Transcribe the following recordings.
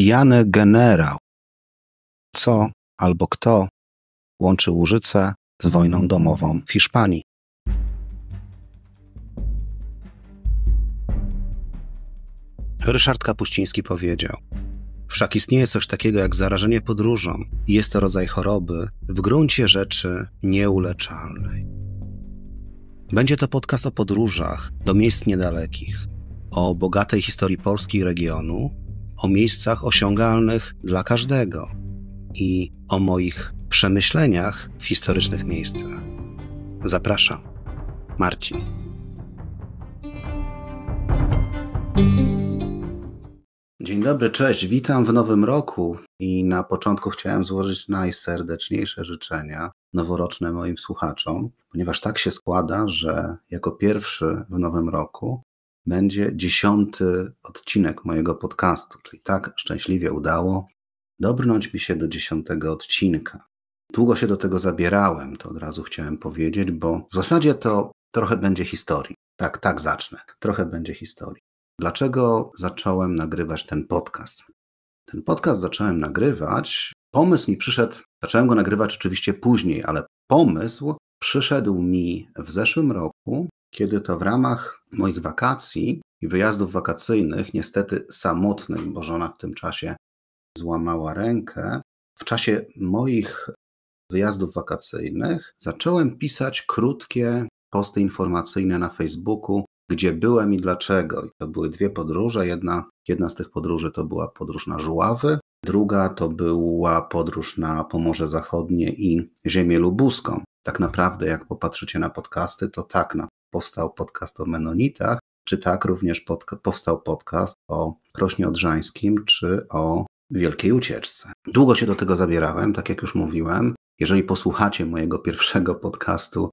pijany generał. Co albo kto łączy Łużyce z wojną domową w Hiszpanii? Ryszard Kapuściński powiedział: Wszak istnieje coś takiego jak zarażenie podróżą i jest to rodzaj choroby w gruncie rzeczy nieuleczalnej. Będzie to podcast o podróżach do miejsc niedalekich, o bogatej historii Polski i regionu, o miejscach osiągalnych dla każdego i o moich przemyśleniach w historycznych miejscach. Zapraszam. Marcin. Dzień dobry, cześć, witam w nowym roku i na początku chciałem złożyć najserdeczniejsze życzenia noworoczne moim słuchaczom, ponieważ tak się składa, że jako pierwszy w nowym roku będzie dziesiąty odcinek mojego podcastu, czyli tak szczęśliwie udało dobrnąć mi się do dziesiątego odcinka. Długo się do tego zabierałem, to od razu chciałem powiedzieć, bo w zasadzie to trochę będzie historii. Tak, tak zacznę. Trochę będzie historii. Dlaczego zacząłem nagrywać ten podcast? Ten podcast zacząłem nagrywać. Pomysł mi przyszedł, zacząłem go nagrywać oczywiście później, ale pomysł przyszedł mi w zeszłym roku, kiedy to w ramach moich wakacji i wyjazdów wakacyjnych, niestety samotnych, bo żona w tym czasie złamała rękę, w czasie moich wyjazdów wakacyjnych zacząłem pisać krótkie posty informacyjne na Facebooku gdzie byłem i dlaczego. I to były dwie podróże. Jedna, jedna z tych podróży to była podróż na Żuławy, druga to była podróż na Pomorze Zachodnie i ziemię lubuską. Tak naprawdę, jak popatrzycie na podcasty, to tak, no, powstał podcast o Menonitach, czy tak również powstał podcast o Krośnie Odrzańskim, czy o Wielkiej Ucieczce. Długo się do tego zabierałem, tak jak już mówiłem. Jeżeli posłuchacie mojego pierwszego podcastu,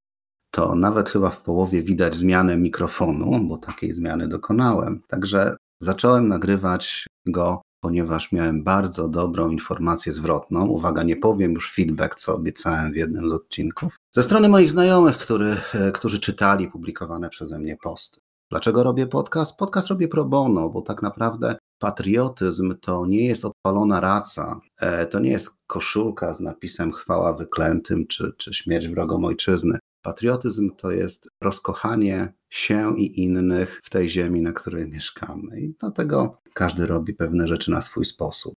to nawet chyba w połowie widać zmianę mikrofonu, bo takiej zmiany dokonałem. Także zacząłem nagrywać go, ponieważ miałem bardzo dobrą informację zwrotną. Uwaga, nie powiem już feedback, co obiecałem w jednym z odcinków. Ze strony moich znajomych, który, którzy czytali publikowane przeze mnie posty. Dlaczego robię podcast? Podcast robię pro bono, bo tak naprawdę patriotyzm to nie jest odpalona raca, e, to nie jest koszulka z napisem chwała wyklętym czy, czy śmierć wrogom ojczyzny. Patriotyzm to jest rozkochanie się i innych w tej ziemi, na której mieszkamy. I dlatego każdy robi pewne rzeczy na swój sposób.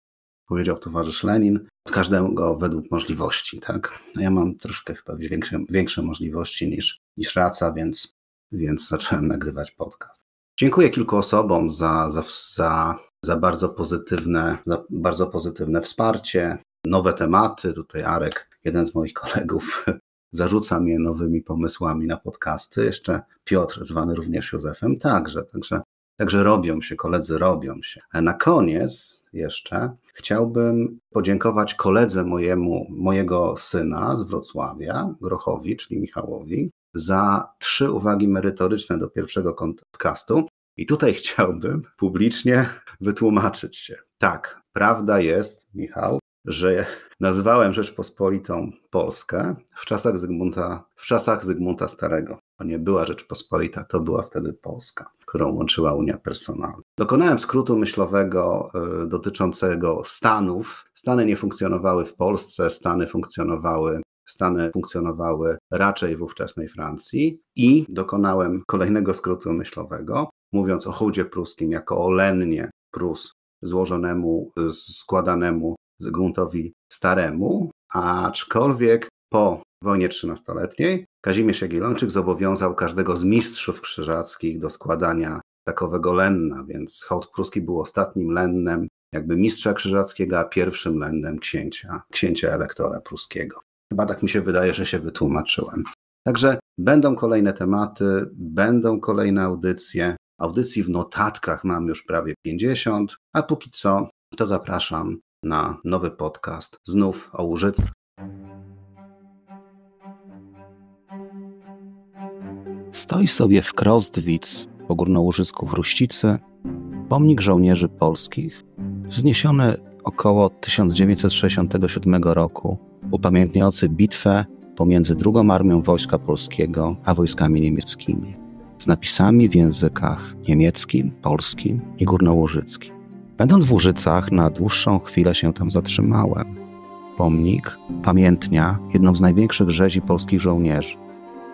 Powiedział towarzysz Lenin, każdego według możliwości, tak? Ja mam troszkę chyba większe, większe możliwości niż, niż raca, więc, więc zacząłem nagrywać podcast. Dziękuję kilku osobom za, za, za, za, bardzo, pozytywne, za bardzo pozytywne wsparcie, nowe tematy. Tutaj Arek, jeden z moich kolegów, zarzuca mnie nowymi pomysłami na podcasty. Jeszcze Piotr, zwany również Józefem, także, także, także robią się, koledzy robią się. A na koniec jeszcze chciałbym podziękować koledze mojemu, mojego syna z Wrocławia, Grochowi, czyli Michałowi, za trzy uwagi merytoryczne do pierwszego podcastu. I tutaj chciałbym publicznie wytłumaczyć się. Tak, prawda jest, Michał, że nazwałem Rzeczpospolitą Polskę w czasach Zygmunta, w czasach Zygmunta Starego. To nie była Rzeczpospolita, to była wtedy Polska, którą łączyła Unia Personalna. Dokonałem skrótu myślowego y, dotyczącego Stanów. Stany nie funkcjonowały w Polsce, Stany funkcjonowały Stany funkcjonowały raczej w ówczesnej Francji i dokonałem kolejnego skrótu myślowego, mówiąc o hołdzie pruskim jako o lennie Prus złożonemu, składanemu Zygmuntowi Staremu, aczkolwiek po wojnie trzynastoletniej Kazimierz Jagiellończyk zobowiązał każdego z mistrzów krzyżackich do składania takowego lenna, więc hołd pruski był ostatnim lennem jakby mistrza krzyżackiego, a pierwszym lennem księcia, księcia elektora pruskiego. Chyba tak mi się wydaje, że się wytłumaczyłem. Także będą kolejne tematy, będą kolejne audycje. Audycji w notatkach mam już prawie 50, a póki co to zapraszam na nowy podcast znów o Łużycach. Stoi sobie w Krostwic po Górnołużycku Chruścicy pomnik żołnierzy polskich wzniesiony około 1967 roku, upamiętniający bitwę pomiędzy drugą armią Wojska Polskiego a wojskami niemieckimi, z napisami w językach niemieckim, polskim i górnołużyckim. Będąc w Łużycach, na dłuższą chwilę się tam zatrzymałem. Pomnik, pamiętnia, jedną z największych rzezi polskich żołnierzy.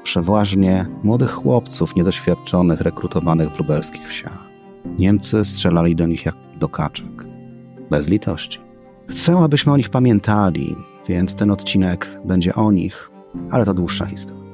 Przeważnie młodych chłopców niedoświadczonych, rekrutowanych w lubelskich wsiach. Niemcy strzelali do nich jak do kaczek. Bez litości. Chcę, abyśmy o nich pamiętali, więc ten odcinek będzie o nich, ale to dłuższa historia.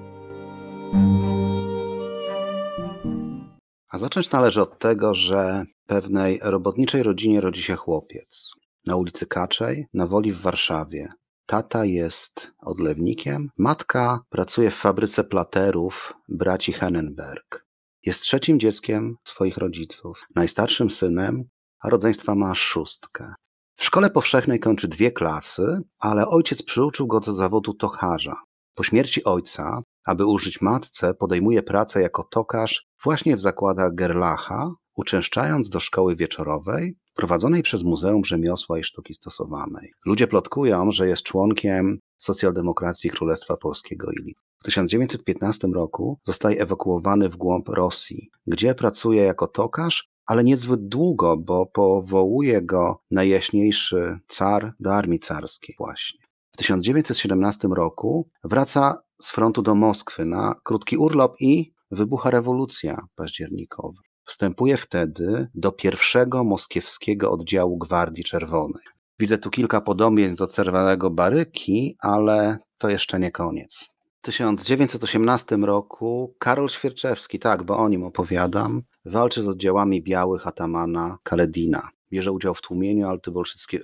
A zacząć należy od tego, że pewnej robotniczej rodzinie rodzi się chłopiec. Na ulicy Kaczej, na Woli w Warszawie. Tata jest odlewnikiem, matka pracuje w fabryce platerów braci Hennenberg. Jest trzecim dzieckiem swoich rodziców, najstarszym synem, a rodzeństwa ma szóstkę. W szkole powszechnej kończy dwie klasy, ale ojciec przyuczył go do zawodu tocharza. Po śmierci ojca, aby użyć matce, podejmuje pracę jako tokarz właśnie w zakładach Gerlacha, uczęszczając do szkoły wieczorowej prowadzonej przez Muzeum Rzemiosła i Sztuki Stosowanej. Ludzie plotkują, że jest członkiem socjaldemokracji Królestwa Polskiego i Litwy. W 1915 roku zostaje ewakuowany w głąb Rosji, gdzie pracuje jako tokarz, ale niezbyt długo, bo powołuje go najjaśniejszy car do armii carskiej właśnie. W 1917 roku wraca z frontu do Moskwy na krótki urlop i wybucha rewolucja październikowa. Wstępuje wtedy do pierwszego moskiewskiego oddziału Gwardii Czerwonej. Widzę tu kilka podobieństw do czerwonego baryki, ale to jeszcze nie koniec. W 1918 roku Karol Świerczewski, tak, bo o nim opowiadam, walczy z oddziałami białych atamana Kaledina. Bierze udział w tłumieniu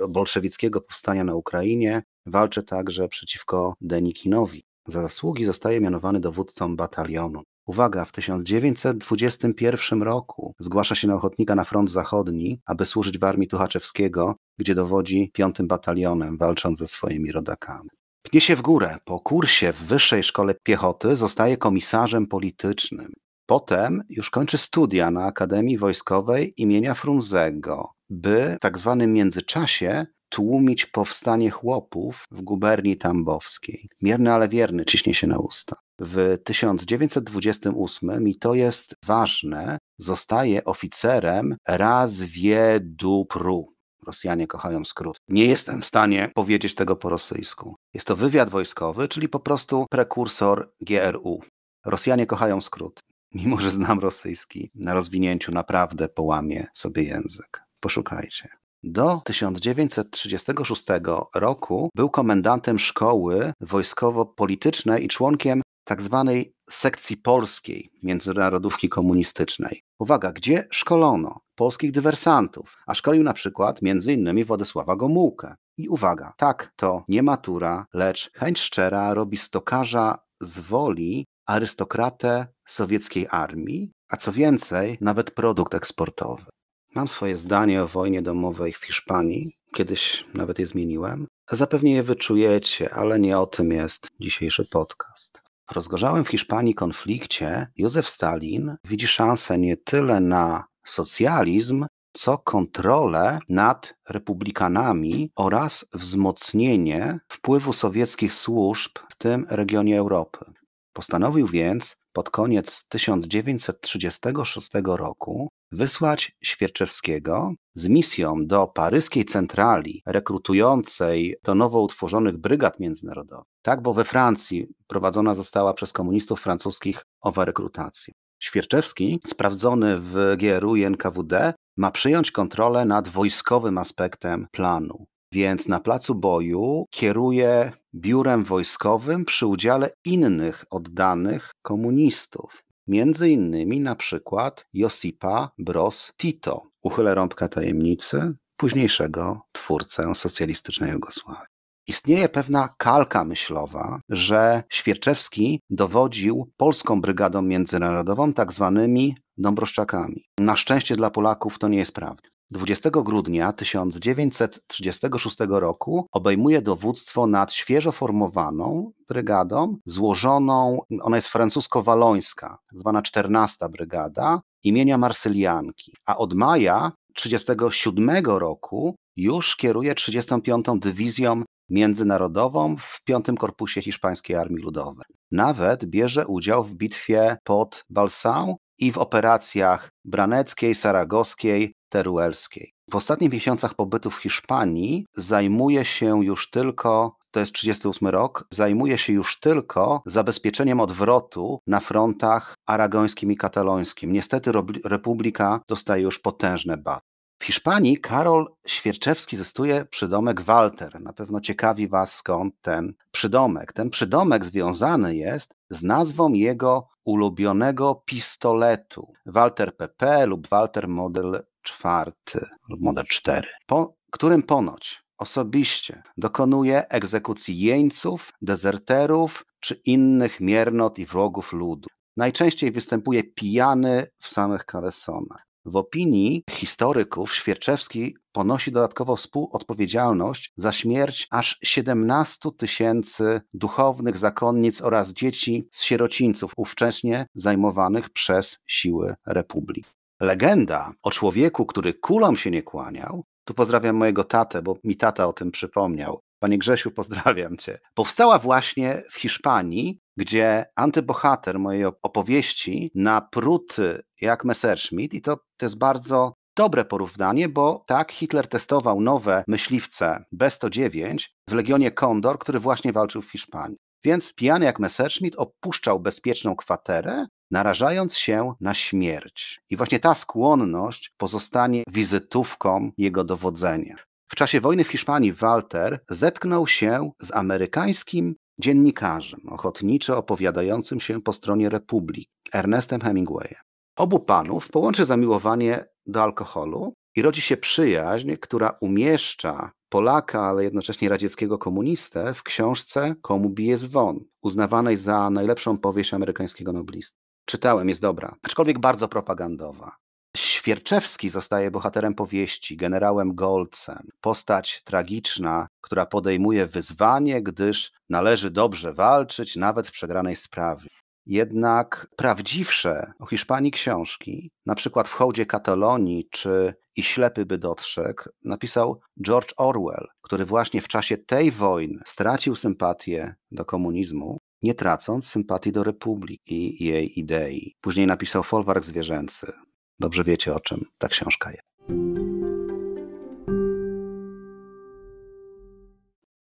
bolszewickiego powstania na Ukrainie, walczy także przeciwko Denikinowi. Za zasługi zostaje mianowany dowódcą batalionu. Uwaga, w 1921 roku zgłasza się na ochotnika na front zachodni, aby służyć w armii Tuchaczewskiego, gdzie dowodzi piątym batalionem, walcząc ze swoimi rodakami. Pnie się w górę. Po kursie w Wyższej Szkole Piechoty zostaje komisarzem politycznym. Potem już kończy studia na Akademii Wojskowej imienia Frunzego, by w tak zwanym międzyczasie tłumić powstanie chłopów w guberni tambowskiej. Mierny, ale wierny ciśnie się na usta. W 1928, i to jest ważne, zostaje oficerem Razwiedupru. Rosjanie kochają skrót. Nie jestem w stanie powiedzieć tego po rosyjsku. Jest to wywiad wojskowy, czyli po prostu prekursor GRU. Rosjanie kochają skrót. Mimo, że znam rosyjski, na rozwinięciu naprawdę połamię sobie język. Poszukajcie. Do 1936 roku był komendantem szkoły wojskowo-politycznej i członkiem Tak sekcji polskiej międzynarodówki komunistycznej. Uwaga, gdzie szkolono polskich dywersantów, a szkolił na przykład m.in. Władysława Gomułkę. I uwaga, tak, to nie matura, lecz chęć szczera robi stokarza z woli arystokratę sowieckiej armii, a co więcej, nawet produkt eksportowy. Mam swoje zdanie o wojnie domowej w Hiszpanii, kiedyś nawet je zmieniłem. Zapewnie je wyczujecie, ale nie o tym jest dzisiejszy podcast. Rozgorzałym w Hiszpanii konflikcie Józef Stalin widzi szansę nie tyle na socjalizm, co kontrolę nad republikanami oraz wzmocnienie wpływu sowieckich służb w tym regionie Europy. Postanowił więc pod koniec 1936 roku wysłać Świerczewskiego z misją do paryskiej centrali rekrutującej do nowo utworzonych brygad międzynarodowych. Tak, bo we Francji prowadzona została przez komunistów francuskich owa rekrutacja. Świerczewski, sprawdzony w GRU i NKWD, ma przyjąć kontrolę nad wojskowym aspektem planu. Więc na placu boju kieruje biurem wojskowym przy udziale innych oddanych komunistów. Między innymi na przykład Josipa Broz Tito, uchylę rąbka tajemnicy, późniejszego twórcę socjalistycznej Jugosławii. Istnieje pewna kalka myślowa, że Świerczewski dowodził polską brygadą międzynarodową tak zwanymi Dąbroszczakami. Na szczęście dla Polaków to nie jest prawda. 20 grudnia 1936 roku obejmuje dowództwo nad świeżo formowaną brygadą, złożoną, ona jest francusko-walońska, zwana 14 Brygada imienia Marsylianki, a od maja 1937 roku już kieruje 35. Dywizją Międzynarodową w V Korpusie Hiszpańskiej Armii Ludowej. Nawet bierze udział w bitwie pod Balsão i w operacjach braneckiej, saragowskiej, teruelskiej. w ostatnich miesiącach pobytu w Hiszpanii zajmuje się już tylko to jest 38 rok, zajmuje się już tylko zabezpieczeniem odwrotu na frontach aragońskim i katalońskim. Niestety Republika dostaje już potężne bat. W Hiszpanii Karol Świerczewski zystuje przydomek Walter. Na pewno ciekawi Was skąd ten przydomek. Ten przydomek związany jest z nazwą jego ulubionego pistoletu. Walter PP lub Walter Model 4 lub Model 4, po którym ponoć osobiście dokonuje egzekucji jeńców, dezerterów czy innych miernot i wrogów ludu. Najczęściej występuje pijany w samych kalesonach. W opinii historyków Świerczewski ponosi dodatkowo współodpowiedzialność za śmierć aż 17 tysięcy duchownych zakonnic oraz dzieci z sierocińców ówcześnie zajmowanych przez siły Republiki. Legenda o człowieku, który kulom się nie kłaniał, tu pozdrawiam mojego tatę, bo mi tata o tym przypomniał. Panie Grzesiu, pozdrawiam cię. Powstała właśnie w Hiszpanii, gdzie antybohater mojej opowieści na pruty jak Messerschmitt i to, to jest bardzo dobre porównanie, bo tak Hitler testował nowe myśliwce B-109 w Legionie Kondor, który właśnie walczył w Hiszpanii. Więc pijany jak Messerschmitt opuszczał bezpieczną kwaterę, narażając się na śmierć. I właśnie ta skłonność pozostanie wizytówką jego dowodzenia. W czasie wojny w Hiszpanii Walter zetknął się z amerykańskim dziennikarzem ochotniczo opowiadającym się po stronie Republiki, Ernestem Hemingwayem. Obu panów połączy zamiłowanie do alkoholu i rodzi się przyjaźń, która umieszcza Polaka, ale jednocześnie radzieckiego komunistę w książce Komu bije zwon, uznawanej za najlepszą powieść amerykańskiego noblisty. Czytałem, jest dobra, aczkolwiek bardzo propagandowa. Świerczewski zostaje bohaterem powieści, generałem Golcem. Postać tragiczna, która podejmuje wyzwanie, gdyż należy dobrze walczyć, nawet w przegranej sprawie. Jednak prawdziwsze o Hiszpanii książki, na przykład w hołdzie Katalonii czy I ślepy by dostrzegł, napisał George Orwell, który właśnie w czasie tej wojny stracił sympatię do komunizmu, nie tracąc sympatii do Republiki i jej idei. Później napisał Folwark Zwierzęcy. Dobrze wiecie o czym ta książka jest.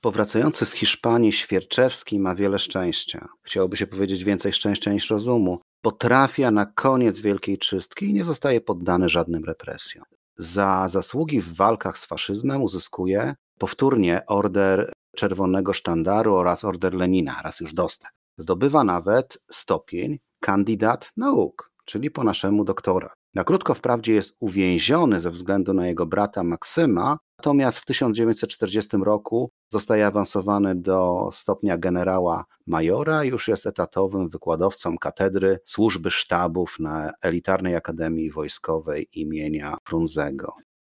Powracający z Hiszpanii Świerczewski ma wiele szczęścia. Chciałoby się powiedzieć więcej szczęścia niż rozumu, bo trafia na koniec wielkiej czystki i nie zostaje poddany żadnym represjom. Za zasługi w walkach z faszyzmem uzyskuje powtórnie order Czerwonego Sztandaru oraz order Lenina, raz już dostał. Zdobywa nawet stopień kandydat nauk, czyli po naszemu doktorat. Na krótko wprawdzie jest uwięziony ze względu na jego brata Maksyma, natomiast w 1940 roku zostaje awansowany do stopnia generała majora, już jest etatowym wykładowcą katedry służby sztabów na elitarnej Akademii Wojskowej imienia Frunzego.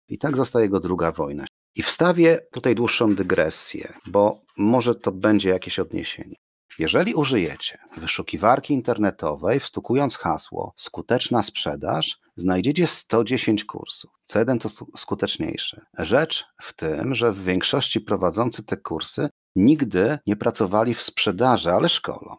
I tak zostaje jego druga wojna. I wstawię tutaj dłuższą dygresję, bo może to będzie jakieś odniesienie. Jeżeli użyjecie wyszukiwarki internetowej, wstukując hasło skuteczna sprzedaż, znajdziecie 110 kursów. Co jeden to skuteczniejszy. Rzecz w tym, że w większości prowadzący te kursy nigdy nie pracowali w sprzedaży, ale szkolą.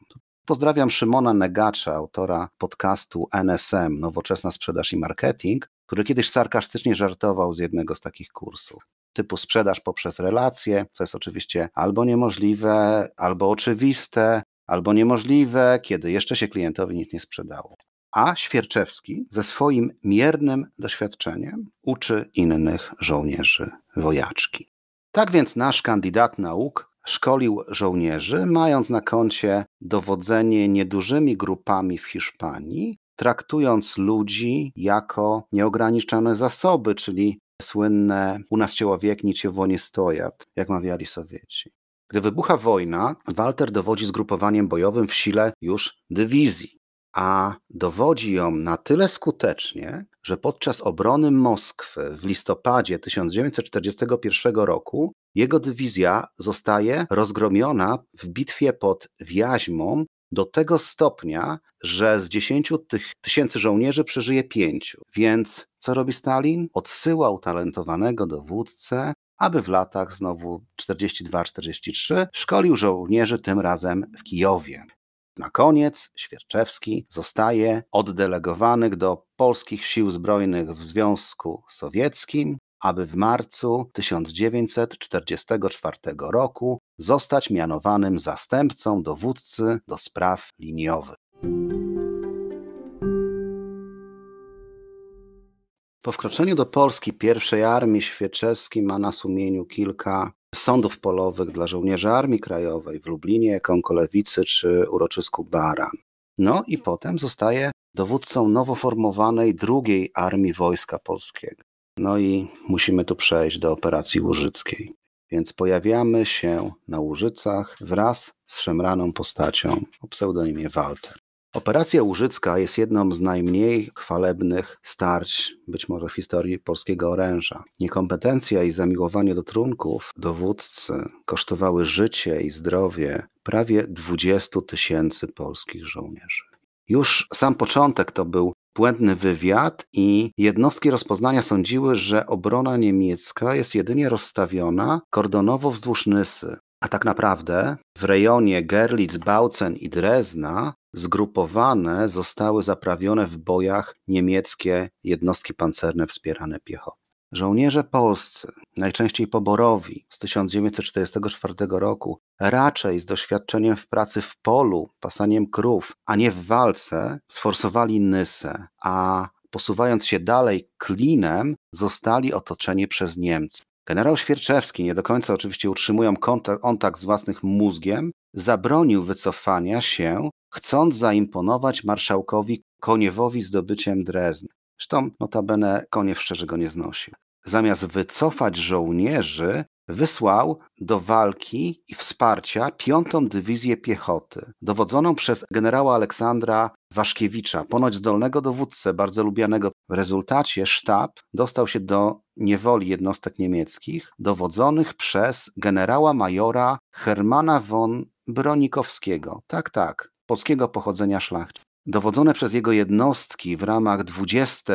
Pozdrawiam Szymona Negacza, autora podcastu NSM, Nowoczesna Sprzedaż i Marketing, który kiedyś sarkastycznie żartował z jednego z takich kursów typu sprzedaż poprzez relacje, co jest oczywiście albo niemożliwe, albo oczywiste, albo niemożliwe, kiedy jeszcze się klientowi nic nie sprzedało. A Świerczewski ze swoim miernym doświadczeniem uczy innych żołnierzy wojaczki. Tak więc nasz kandydat nauk szkolił żołnierzy, mając na koncie dowodzenie niedużymi grupami w Hiszpanii, traktując ludzi jako nieograniczone zasoby, czyli słynne u nas człowiek niczego nie stojat, jak mawiali Sowieci. Gdy wybucha wojna, Walter dowodzi zgrupowaniem bojowym w sile już dywizji, a dowodzi ją na tyle skutecznie, że podczas obrony Moskwy w listopadzie 1941 roku jego dywizja zostaje rozgromiona w bitwie pod Wiaźmą do tego stopnia, że z 10 tych tysięcy żołnierzy przeżyje pięciu. Więc co robi Stalin? Odsyła utalentowanego dowódcę, aby w latach znowu 42-43 szkolił żołnierzy tym razem w Kijowie. Na koniec Świerczewski zostaje oddelegowany do polskich sił zbrojnych w Związku Sowieckim, aby w marcu 1944 roku zostać mianowanym zastępcą dowódcy do spraw liniowych. Po wkroczeniu do Polski pierwszej Armii Świerczewski ma na sumieniu kilka sądów polowych dla żołnierzy Armii Krajowej w Lublinie, Kąkolewicy czy uroczysku Baran. No i potem zostaje dowódcą nowo formowanej drugiej Armii Wojska Polskiego. No i musimy tu przejść do operacji łużyckiej. Więc pojawiamy się na Łużycach wraz z szemraną postacią o pseudonimie Walter. Operacja Łużycka jest jedną z najmniej chwalebnych starć, być może w historii polskiego oręża. Niekompetencja i zamiłowanie do trunków dowódcy kosztowały życie i zdrowie prawie 20 tysięcy polskich żołnierzy. Już sam początek to był błędny wywiad i jednostki rozpoznania sądziły, że obrona niemiecka jest jedynie rozstawiona kordonowo wzdłuż Nysy. A tak naprawdę w rejonie Gerlitz, Bautzen i Drezna zgrupowane zostały zaprawione w bojach niemieckie jednostki pancerne wspierane piechotą. Żołnierze polscy, najczęściej poborowi z 1944 roku, raczej z doświadczeniem w pracy w polu, pasaniem krów, a nie w walce, sforsowali Nysę, a posuwając się dalej klinem, zostali otoczeni przez Niemcy. Generał Świerczewski, nie do końca oczywiście utrzymują kontakt z własnym mózgiem, zabronił wycofania się, chcąc zaimponować marszałkowi Koniewowi zdobyciem Drezny. Zresztą notabene Koniew szczerze go nie znosił. Zamiast wycofać żołnierzy, wysłał do walki i wsparcia piątą dywizję piechoty, dowodzoną przez generała Aleksandra Waszkiewicza, ponoć zdolnego dowódcę, bardzo lubianego. W rezultacie sztab dostał się do niewoli jednostek niemieckich, dowodzonych przez generała majora Hermana von Bronikowskiego. Tak, tak, polskiego pochodzenia szlachci. Dowodzone przez jego jednostki w ramach 20.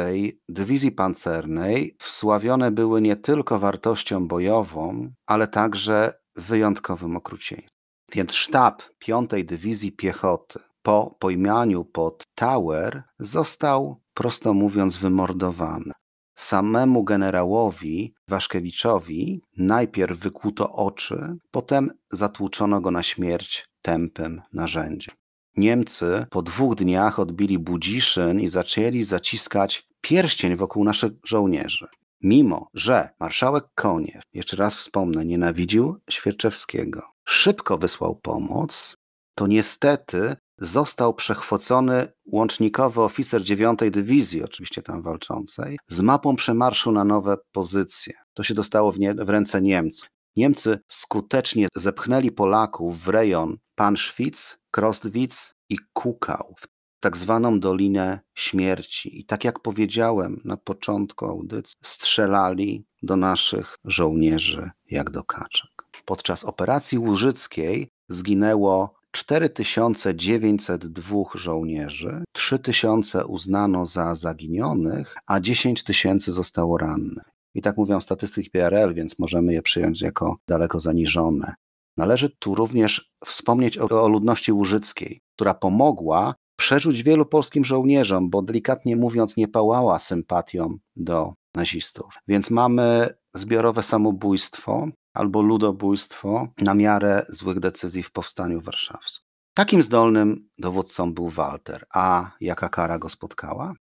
Dywizji Pancernej wsławione były nie tylko wartością bojową, ale także wyjątkowym okrucieństwem. Więc sztab 5. Dywizji Piechoty po pojmaniu pod Tower został, prosto mówiąc, wymordowany. Samemu generałowi Waszkiewiczowi najpierw wykłuto oczy, potem zatłuczono go na śmierć tępym narzędziem. Niemcy po dwóch dniach odbili Budziszyn i zaczęli zaciskać pierścień wokół naszych żołnierzy. Mimo, że marszałek Koniew, jeszcze raz wspomnę, nienawidził Świerczewskiego, szybko wysłał pomoc, to niestety został przechwocony łącznikowy oficer 9 Dywizji, oczywiście tam walczącej, z mapą przemarszu na nowe pozycje. To się dostało w, nie, w ręce Niemców. Niemcy skutecznie zepchnęli Polaków w rejon Panschwitz, Krostwitz i Kukał, w tak zwaną Dolinę Śmierci. I tak jak powiedziałem na początku audycji, strzelali do naszych żołnierzy jak do kaczek. Podczas operacji łużyckiej zginęło 4902 żołnierzy, 3000 uznano za zaginionych, a 10 tysięcy zostało rannych. I tak mówią statystyki PRL, więc możemy je przyjąć jako daleko zaniżone. Należy tu również wspomnieć o, o ludności łużyckiej, która pomogła przerzuć wielu polskim żołnierzom, bo delikatnie mówiąc nie pałała sympatią do nazistów. Więc mamy zbiorowe samobójstwo albo ludobójstwo na miarę złych decyzji w powstaniu warszawskim. Takim zdolnym dowódcą był Walter. A jaka kara go spotkała?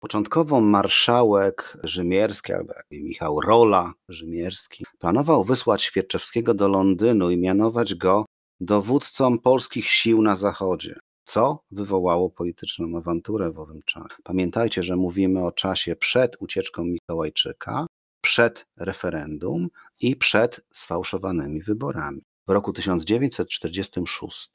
Początkowo marszałek Rzymierski, albo Michał Rola Rzymierski, planował wysłać Świerczewskiego do Londynu i mianować go dowódcą polskich sił na zachodzie, co wywołało polityczną awanturę w owym czasie. Pamiętajcie, że mówimy o czasie przed ucieczką Mikołajczyka, przed referendum i przed sfałszowanymi wyborami. W roku 1946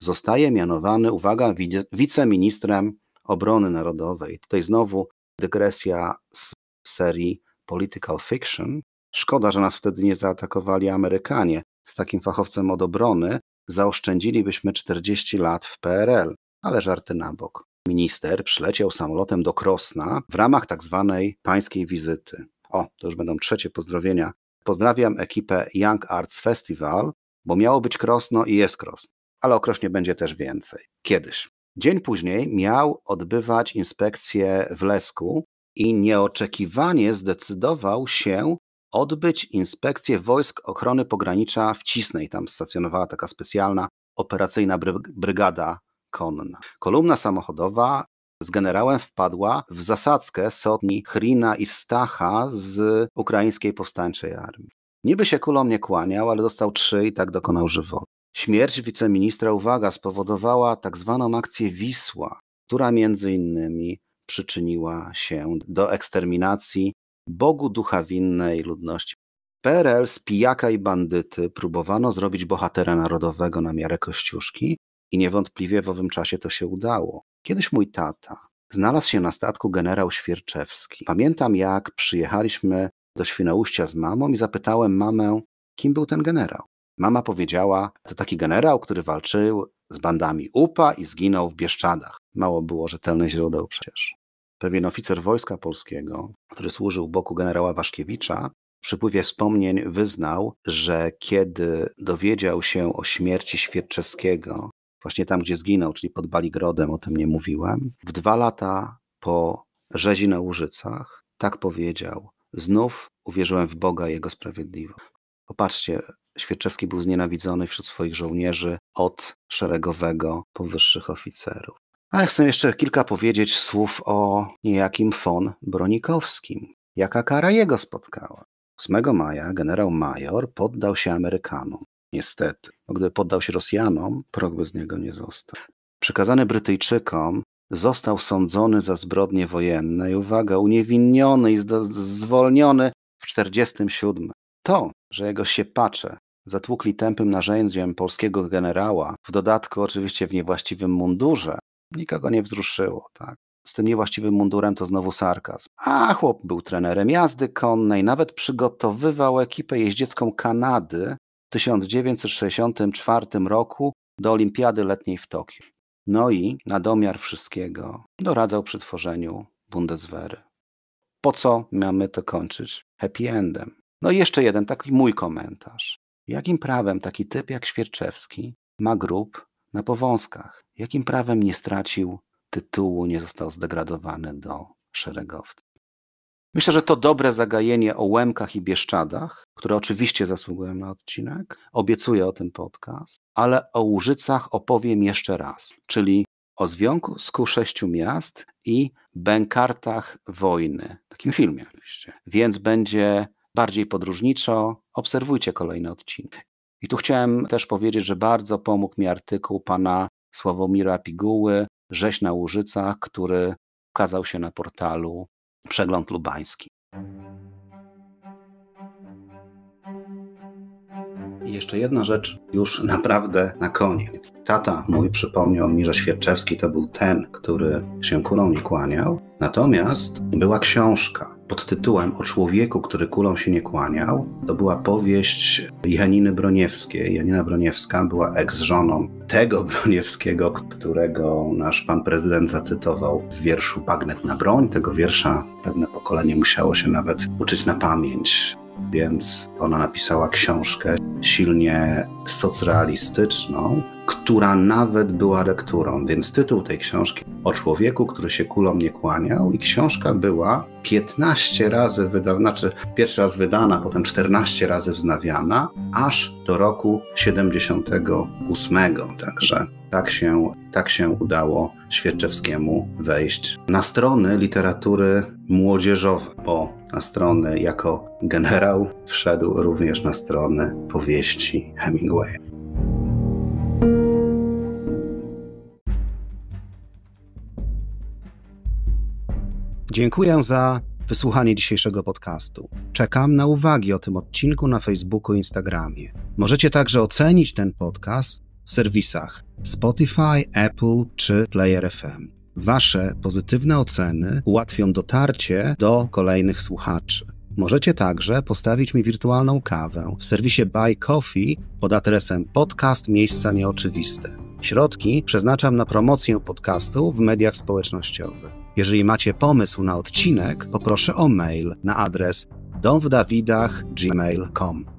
zostaje mianowany, uwaga, wiceministrem obrony narodowej. Tutaj znowu dygresja z serii Political Fiction. Szkoda, że nas wtedy nie zaatakowali Amerykanie. Z takim fachowcem od obrony zaoszczędzilibyśmy 40 lat w PRL, ale żarty na bok. Minister przyleciał samolotem do Krosna w ramach tak zwanej pańskiej wizyty. O, to już będą trzecie pozdrowienia. Pozdrawiam ekipę Young Arts Festival, bo miało być Krosno i jest Krosno, ale o Krośnie będzie też więcej. Kiedyś. Dzień później miał odbywać inspekcję w Lesku i nieoczekiwanie zdecydował się odbyć inspekcję wojsk ochrony pogranicza w Cisnej. Tam stacjonowała taka specjalna operacyjna brygada konna. Kolumna samochodowa z generałem wpadła w zasadzkę sotni Chrina i Stacha z ukraińskiej powstańczej armii. Niby się kulom nie kłaniał, ale dostał trzy i tak dokonał żywotu. Śmierć wiceministra, uwaga, spowodowała tak zwaną akcję Wisła, która między innymi przyczyniła się do eksterminacji Bogu ducha winnej ludności. PRL z pijaka i bandyty próbowano zrobić bohatera narodowego na miarę Kościuszki i niewątpliwie w owym czasie to się udało. Kiedyś mój tata znalazł się na statku generał Świerczewski. Pamiętam jak przyjechaliśmy do Świnoujścia z mamą i zapytałem mamę, kim był ten generał. Mama powiedziała, to taki generał, który walczył z bandami UPA i zginął w Bieszczadach. Mało było rzetelnych źródeł przecież. Pewien oficer wojska polskiego, który służył boku generała Waszkiewicza, w przypływie wspomnień wyznał, że kiedy dowiedział się o śmierci Świerczewskiego, właśnie tam, gdzie zginął, czyli pod Baligrodem, o tym nie mówiłem, w dwa lata po rzezi na Łużycach, tak powiedział, znów uwierzyłem w Boga i Jego sprawiedliwość. Popatrzcie, Świerczewski był znienawidzony wśród swoich żołnierzy od szeregowego po wyższych oficerów. A ja chcę jeszcze kilka powiedzieć słów o niejakim von Bronikowskim. Jaka kara jego spotkała? 8 maja generał major poddał się Amerykanom. Niestety, gdyby poddał się Rosjanom, prog by z niego nie został. Przekazany Brytyjczykom, został sądzony za zbrodnie wojenne i uwaga, uniewinniony i zwolniony w 1947. To, że jego siepacze zatłukli tępym narzędziem polskiego generała, w dodatku oczywiście w niewłaściwym mundurze, nikogo nie wzruszyło. Tak? Z tym niewłaściwym mundurem to znowu sarkazm. A chłop był trenerem jazdy konnej, nawet przygotowywał ekipę jeździecką Kanady w 1964 roku do Olimpiady Letniej w Tokio. No i na domiar wszystkiego doradzał przy tworzeniu Bundeswehry. Po co mamy to kończyć happy endem? No i jeszcze jeden taki mój komentarz. Jakim prawem taki typ jak Świerczewski ma grób na powązkach? Jakim prawem nie stracił tytułu, nie został zdegradowany do szeregowca? Myślę, że to dobre zagajenie o Łemkach i Bieszczadach, które oczywiście zasługują na odcinek. Obiecuję o tym podcast, ale o Łużycach opowiem jeszcze raz, czyli o związku sześciu miast i bękartach wojny. W takim filmie oczywiście. Więc będzie bardziej podróżniczo, obserwujcie kolejny odcinek. I tu chciałem też powiedzieć, że bardzo pomógł mi artykuł pana Sławomira Piguły, Rzeź na Łużycach, który ukazał się na portalu Przegląd Lubański. I jeszcze jedna rzecz już naprawdę na koniec. Tata mój przypomniał mi, że Świerczewski to był ten, który się kulą nie kłaniał. Natomiast była książka pod tytułem O człowieku, który kulą się nie kłaniał. To była powieść Janiny Broniewskiej. Janina Broniewska była eks-żoną tego Broniewskiego, którego nasz pan prezydent zacytował w wierszu Bagnet na broń. Tego wiersza pewne pokolenie musiało się nawet uczyć na pamięć więc ona napisała książkę silnie socrealistyczną, która nawet była lekturą. Więc tytuł tej książki o człowieku, który się kulą nie kłaniał, i książka była 15 razy wydana, znaczy pierwszy raz wydana, potem 14 razy wznawiana, aż do roku 78. Także tak się, tak się udało Świerczewskiemu wejść na strony literatury młodzieżowej, bo na strony jako generał wszedł również na strony powieści Hemingwaya. Dziękuję za wysłuchanie dzisiejszego podcastu. Czekam na uwagi o tym odcinku na Facebooku i Instagramie. Możecie także ocenić ten podcast w serwisach Spotify, Apple czy Player FM. Wasze pozytywne oceny ułatwią dotarcie do kolejnych słuchaczy. Możecie także postawić mi wirtualną kawę w serwisie Buy Coffee pod adresem podcast Miejsca Nieoczywiste. Środki przeznaczam na promocję podcastu w mediach społecznościowych. Jeżeli macie pomysł na odcinek, poproszę o mail na adres domwdawidach.gmail.com.